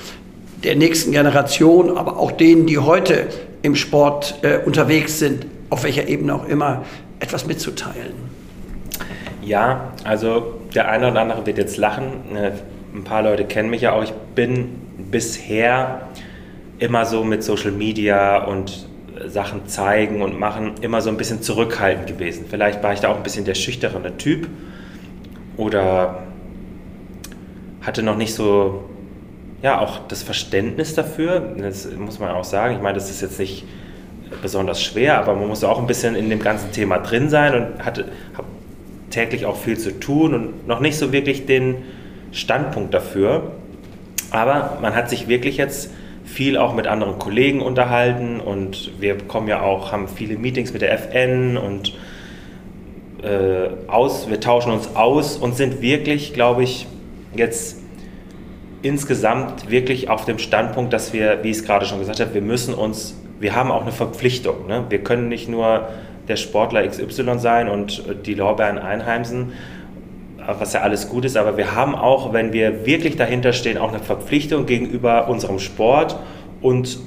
der nächsten Generation, aber auch denen, die heute im Sport äh, unterwegs sind, auf welcher Ebene auch immer, etwas mitzuteilen? Ja, also der eine oder andere wird jetzt lachen. Äh, ein paar Leute kennen mich ja auch. Ich bin bisher immer so mit Social Media und Sachen zeigen und machen, immer so ein bisschen zurückhaltend gewesen. Vielleicht war ich da auch ein bisschen der schüchterne Typ oder hatte noch nicht so, ja, auch das Verständnis dafür. Das muss man auch sagen. Ich meine, das ist jetzt nicht besonders schwer, aber man muss auch ein bisschen in dem ganzen Thema drin sein und hatte täglich auch viel zu tun und noch nicht so wirklich den Standpunkt dafür. Aber man hat sich wirklich jetzt viel auch mit anderen Kollegen unterhalten und wir kommen ja auch, haben viele Meetings mit der FN und äh, aus, wir tauschen uns aus und sind wirklich, glaube ich, jetzt insgesamt wirklich auf dem Standpunkt, dass wir, wie ich es gerade schon gesagt habe, wir müssen uns, wir haben auch eine Verpflichtung. Ne? Wir können nicht nur der Sportler XY sein und die Lorbeeren einheimsen, was ja alles gut ist, aber wir haben auch, wenn wir wirklich dahinter stehen, auch eine Verpflichtung gegenüber unserem Sport und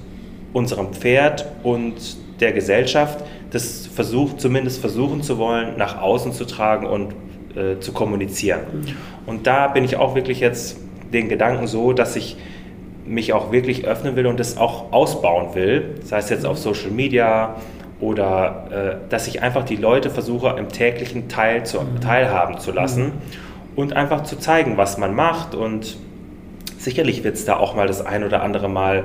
unserem Pferd und der Gesellschaft, das versucht, zumindest versuchen zu wollen, nach außen zu tragen und äh, zu kommunizieren. Mhm. Und da bin ich auch wirklich jetzt den Gedanken so, dass ich mich auch wirklich öffnen will und das auch ausbauen will, sei das heißt es jetzt auf Social Media, oder äh, dass ich einfach die Leute versuche, im täglichen Teil zu, mhm. teilhaben zu lassen mhm. und einfach zu zeigen, was man macht. Und sicherlich wird es da auch mal das ein oder andere Mal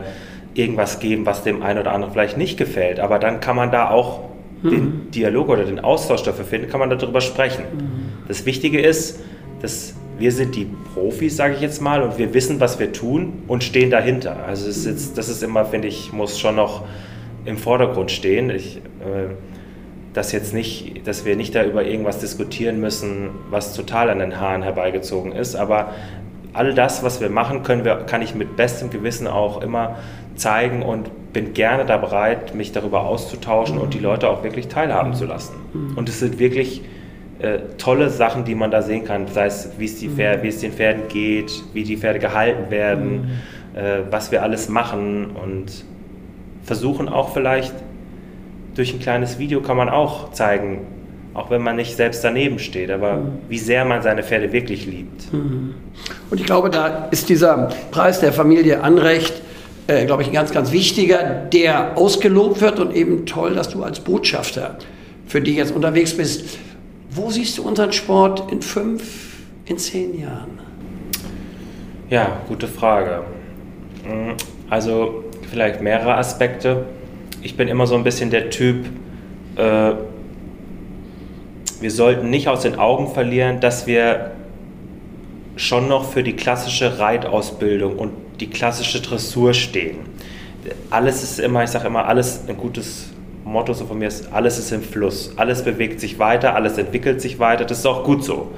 irgendwas geben, was dem einen oder anderen vielleicht nicht gefällt. Aber dann kann man da auch mhm. den Dialog oder den Austausch dafür finden, kann man darüber sprechen. Mhm. Das Wichtige ist, dass wir sind die Profis, sage ich jetzt mal, und wir wissen, was wir tun und stehen dahinter. Also ist jetzt, das ist immer, finde ich, muss schon noch im Vordergrund stehen. Ich, äh, dass jetzt nicht, dass wir nicht da über irgendwas diskutieren müssen, was total an den Haaren herbeigezogen ist. Aber all das, was wir machen, können wir, kann ich mit bestem Gewissen auch immer zeigen und bin gerne da bereit, mich darüber auszutauschen und die Leute auch wirklich teilhaben zu lassen. Und es sind wirklich äh, tolle Sachen, die man da sehen kann, sei es, wie es, die Pferde, wie es den Pferden geht, wie die Pferde gehalten werden, äh, was wir alles machen und versuchen auch vielleicht durch ein kleines Video kann man auch zeigen, auch wenn man nicht selbst daneben steht, aber mhm. wie sehr man seine Pferde wirklich liebt. Mhm. Und ich glaube, da ist dieser Preis der Familie Anrecht, äh, glaube ich, ein ganz, ganz wichtiger, der ausgelobt wird und eben toll, dass du als Botschafter für die jetzt unterwegs bist. Wo siehst du unseren Sport in fünf, in zehn Jahren? Ja, gute Frage. Also vielleicht mehrere Aspekte ich bin immer so ein bisschen der Typ, äh, wir sollten nicht aus den Augen verlieren, dass wir schon noch für die klassische Reitausbildung und die klassische Dressur stehen. Alles ist immer, ich sage immer, alles ein gutes Motto so von mir ist, alles ist im Fluss, alles bewegt sich weiter, alles entwickelt sich weiter, das ist auch gut so.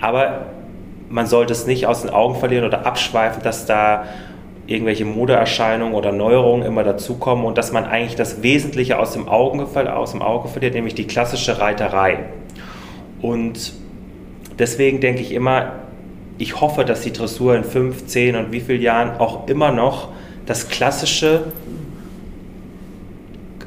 Aber man sollte es nicht aus den Augen verlieren oder abschweifen, dass da irgendwelche Modeerscheinungen oder Neuerungen immer dazukommen und dass man eigentlich das Wesentliche aus dem, aus dem Auge verliert, nämlich die klassische Reiterei. Und deswegen denke ich immer, ich hoffe, dass die Dressur in fünf, zehn und wie vielen Jahren auch immer noch das klassische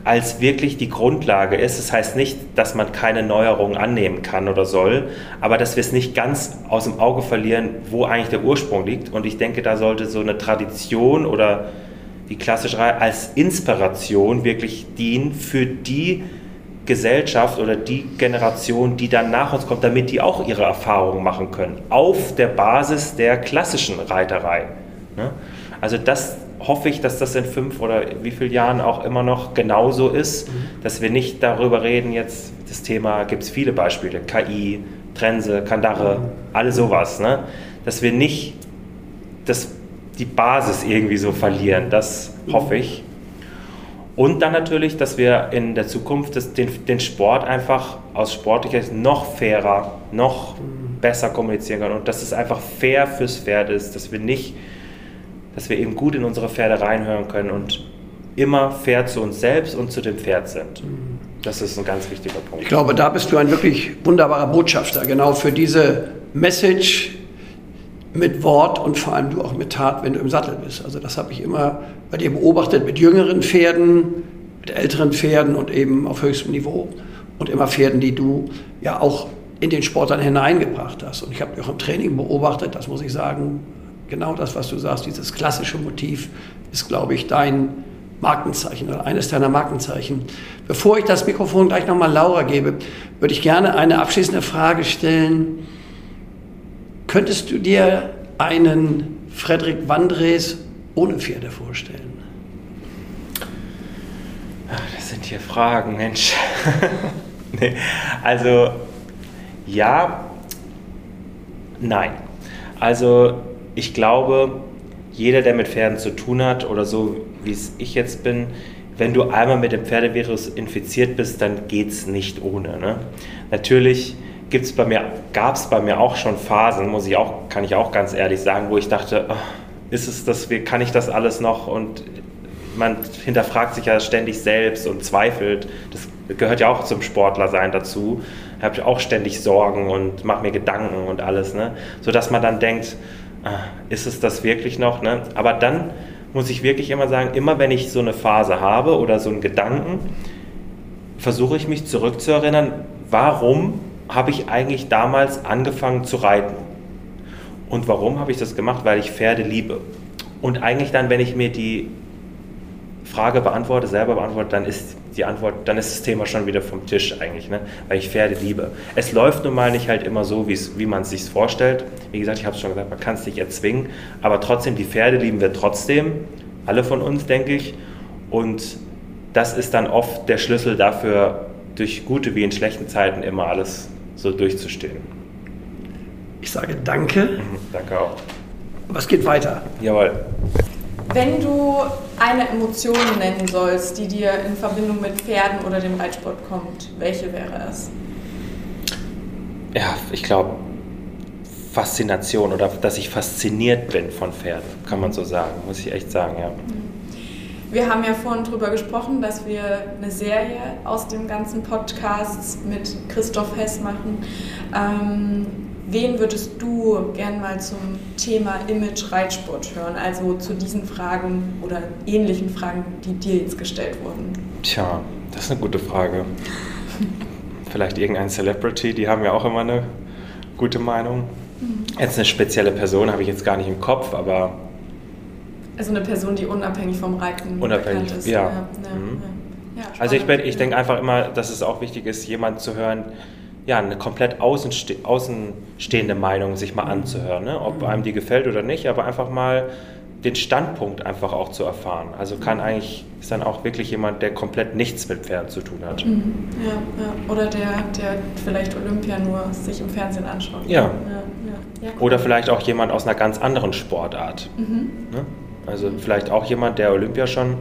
als wirklich die Grundlage ist. Das heißt nicht, dass man keine Neuerungen annehmen kann oder soll, aber dass wir es nicht ganz aus dem Auge verlieren, wo eigentlich der Ursprung liegt. Und ich denke, da sollte so eine Tradition oder die klassische Reihe als Inspiration wirklich dienen für die Gesellschaft oder die Generation, die dann nach uns kommt, damit die auch ihre Erfahrungen machen können, auf der Basis der klassischen Reiterei. Ne? Also das hoffe ich, dass das in fünf oder wie vielen Jahren auch immer noch genauso ist, mhm. dass wir nicht darüber reden, jetzt das Thema, gibt es viele Beispiele, KI, Trense, Kandare, mhm. alle sowas, ne? dass wir nicht das, die Basis irgendwie so verlieren, das mhm. hoffe ich. Und dann natürlich, dass wir in der Zukunft das, den, den Sport einfach aus sportlicher Sicht noch fairer, noch mhm. besser kommunizieren können und dass es einfach fair fürs Pferd ist, dass wir nicht dass wir eben gut in unsere Pferde reinhören können und immer fair zu uns selbst und zu dem Pferd sind. Das ist ein ganz wichtiger Punkt. Ich glaube, da bist du ein wirklich wunderbarer Botschafter, genau für diese Message mit Wort und vor allem du auch mit Tat, wenn du im Sattel bist. Also das habe ich immer bei dir beobachtet mit jüngeren Pferden, mit älteren Pferden und eben auf höchstem Niveau und immer Pferden, die du ja auch in den Sport dann hineingebracht hast. Und ich habe dich auch im Training beobachtet, das muss ich sagen, genau das, was du sagst, dieses klassische Motiv ist, glaube ich, dein Markenzeichen oder eines deiner Markenzeichen. Bevor ich das Mikrofon gleich nochmal Laura gebe, würde ich gerne eine abschließende Frage stellen. Könntest du dir einen Frederik Wandres ohne Pferde vorstellen? Das sind hier Fragen, Mensch. (laughs) nee. Also ja, nein. Also ich glaube, jeder, der mit Pferden zu tun hat oder so, wie es ich jetzt bin, wenn du einmal mit dem Pferdevirus infiziert bist, dann geht es nicht ohne. Ne? Natürlich gibt's bei mir, gab es bei mir auch schon Phasen, muss ich auch, kann ich auch ganz ehrlich sagen, wo ich dachte, oh, ist es das, kann ich das alles noch? Und man hinterfragt sich ja ständig selbst und zweifelt. Das gehört ja auch zum Sportlersein dazu. Da habe ich auch ständig Sorgen und mache mir Gedanken und alles, ne? Sodass man dann denkt, ist es das wirklich noch? Ne? Aber dann muss ich wirklich immer sagen, immer wenn ich so eine Phase habe oder so einen Gedanken, versuche ich mich zurückzuerinnern, warum habe ich eigentlich damals angefangen zu reiten? Und warum habe ich das gemacht? Weil ich Pferde liebe. Und eigentlich dann, wenn ich mir die Frage beantworte, selber beantworte, dann ist die Antwort, dann ist das Thema schon wieder vom Tisch eigentlich, ne? weil ich Pferde liebe. Es läuft nun mal nicht halt immer so, wie man es sich vorstellt. Wie gesagt, ich habe es schon gesagt, man kann es nicht erzwingen, aber trotzdem, die Pferde lieben wir trotzdem, alle von uns, denke ich. Und das ist dann oft der Schlüssel dafür, durch gute wie in schlechten Zeiten immer alles so durchzustehen. Ich sage danke. Mhm, danke auch. Was geht weiter? Jawohl. Wenn du eine Emotion nennen sollst, die dir in Verbindung mit Pferden oder dem Reitsport kommt, welche wäre es? Ja, ich glaube, Faszination oder dass ich fasziniert bin von Pferden, kann man so sagen, muss ich echt sagen, ja. Wir haben ja vorhin darüber gesprochen, dass wir eine Serie aus dem ganzen Podcast mit Christoph Hess machen. Ähm, wen würdest du gern mal zum Thema Image Reitsport hören? Also zu diesen Fragen oder ähnlichen Fragen, die dir jetzt gestellt wurden? Tja, das ist eine gute Frage. Vielleicht irgendein Celebrity, die haben ja auch immer eine gute Meinung. Mhm. Jetzt eine spezielle Person habe ich jetzt gar nicht im Kopf, aber. Also eine Person, die unabhängig vom Reiten unabhängig, ist. Ja. ja, ja, mhm. ja also ich, ich denke einfach immer, dass es auch wichtig ist, jemanden zu hören, ja, eine komplett außenste außenstehende Meinung sich mal anzuhören. Ne? Ob einem die gefällt oder nicht, aber einfach mal den Standpunkt einfach auch zu erfahren. Also kann eigentlich, ist dann auch wirklich jemand, der komplett nichts mit Pferden zu tun hat. Mhm. Ja, ja. Oder der, der vielleicht Olympia nur sich im Fernsehen anschaut. Ja. ja, ja. Oder vielleicht auch jemand aus einer ganz anderen Sportart. Mhm. Ne? Also vielleicht auch jemand, der Olympia schon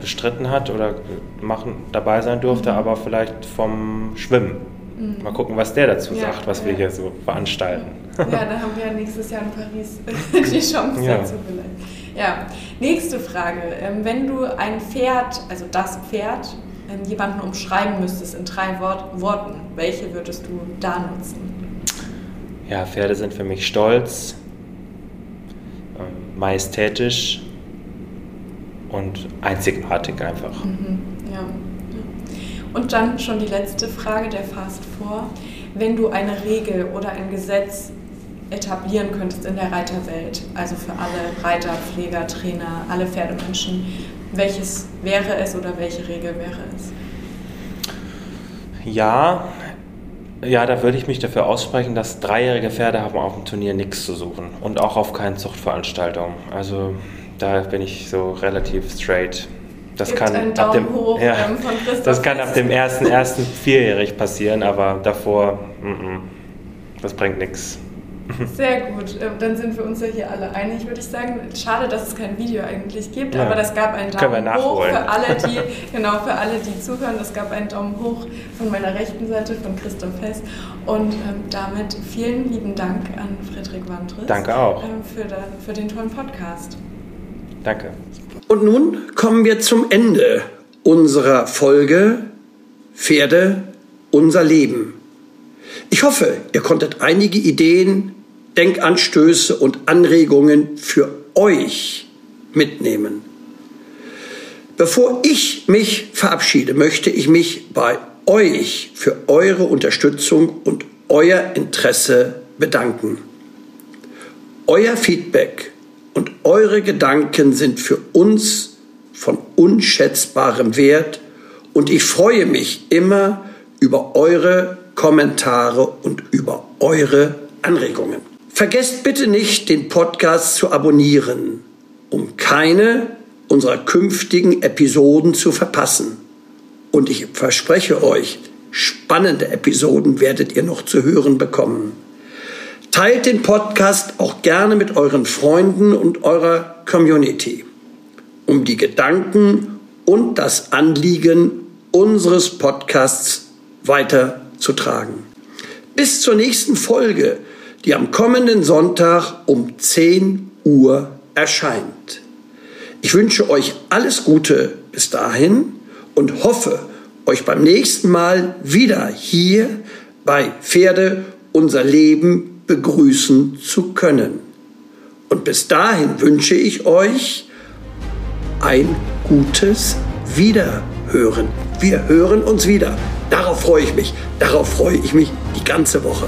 bestritten hat oder machen, dabei sein durfte, mhm. aber vielleicht vom Schwimmen. Mhm. Mal gucken, was der dazu ja, sagt, was ja. wir hier so veranstalten. Ja, da haben wir ja nächstes Jahr in Paris (laughs) die Chance ja. dazu vielleicht. Ja, nächste Frage. Ähm, wenn du ein Pferd, also das Pferd, ähm, jemanden umschreiben müsstest in drei Worten, welche würdest du da nutzen? Ja, Pferde sind für mich stolz, ähm, majestätisch und einzigartig einfach. Mhm. Und dann schon die letzte Frage, der Fast vor. Wenn du eine Regel oder ein Gesetz etablieren könntest in der Reiterwelt, also für alle Reiter, Pfleger, Trainer, alle Pferdemenschen, welches wäre es oder welche Regel wäre es? Ja, ja, da würde ich mich dafür aussprechen, dass dreijährige Pferde haben auf dem Turnier nichts zu suchen und auch auf keinen Zuchtveranstaltungen. Also da bin ich so relativ straight. Das kann ab dem hoch, ja, ähm, das kann ab dem ersten ersten vierjährig passieren, aber davor, m -m, das bringt nichts. Sehr gut, ähm, dann sind wir uns ja hier alle einig, würde ich sagen. Schade, dass es kein Video eigentlich gibt, ja. aber das gab einen Daumen hoch für alle, die (laughs) genau für alle, die zuhören. Das gab einen Daumen hoch von meiner rechten Seite von Christoph Hess und ähm, damit vielen lieben Dank an Friedrich Wandres. Danke auch ähm, für, der, für den tollen Podcast. Danke. Und nun kommen wir zum Ende unserer Folge Pferde, unser Leben. Ich hoffe, ihr konntet einige Ideen, Denkanstöße und Anregungen für euch mitnehmen. Bevor ich mich verabschiede, möchte ich mich bei euch für eure Unterstützung und euer Interesse bedanken. Euer Feedback eure Gedanken sind für uns von unschätzbarem Wert und ich freue mich immer über eure Kommentare und über eure Anregungen. Vergesst bitte nicht, den Podcast zu abonnieren, um keine unserer künftigen Episoden zu verpassen. Und ich verspreche euch, spannende Episoden werdet ihr noch zu hören bekommen. Teilt den Podcast auch gerne mit euren Freunden und eurer Community, um die Gedanken und das Anliegen unseres Podcasts weiterzutragen. Bis zur nächsten Folge, die am kommenden Sonntag um 10 Uhr erscheint. Ich wünsche euch alles Gute bis dahin und hoffe, euch beim nächsten Mal wieder hier bei Pferde unser Leben begrüßen zu können. Und bis dahin wünsche ich euch ein gutes Wiederhören. Wir hören uns wieder. Darauf freue ich mich. Darauf freue ich mich die ganze Woche.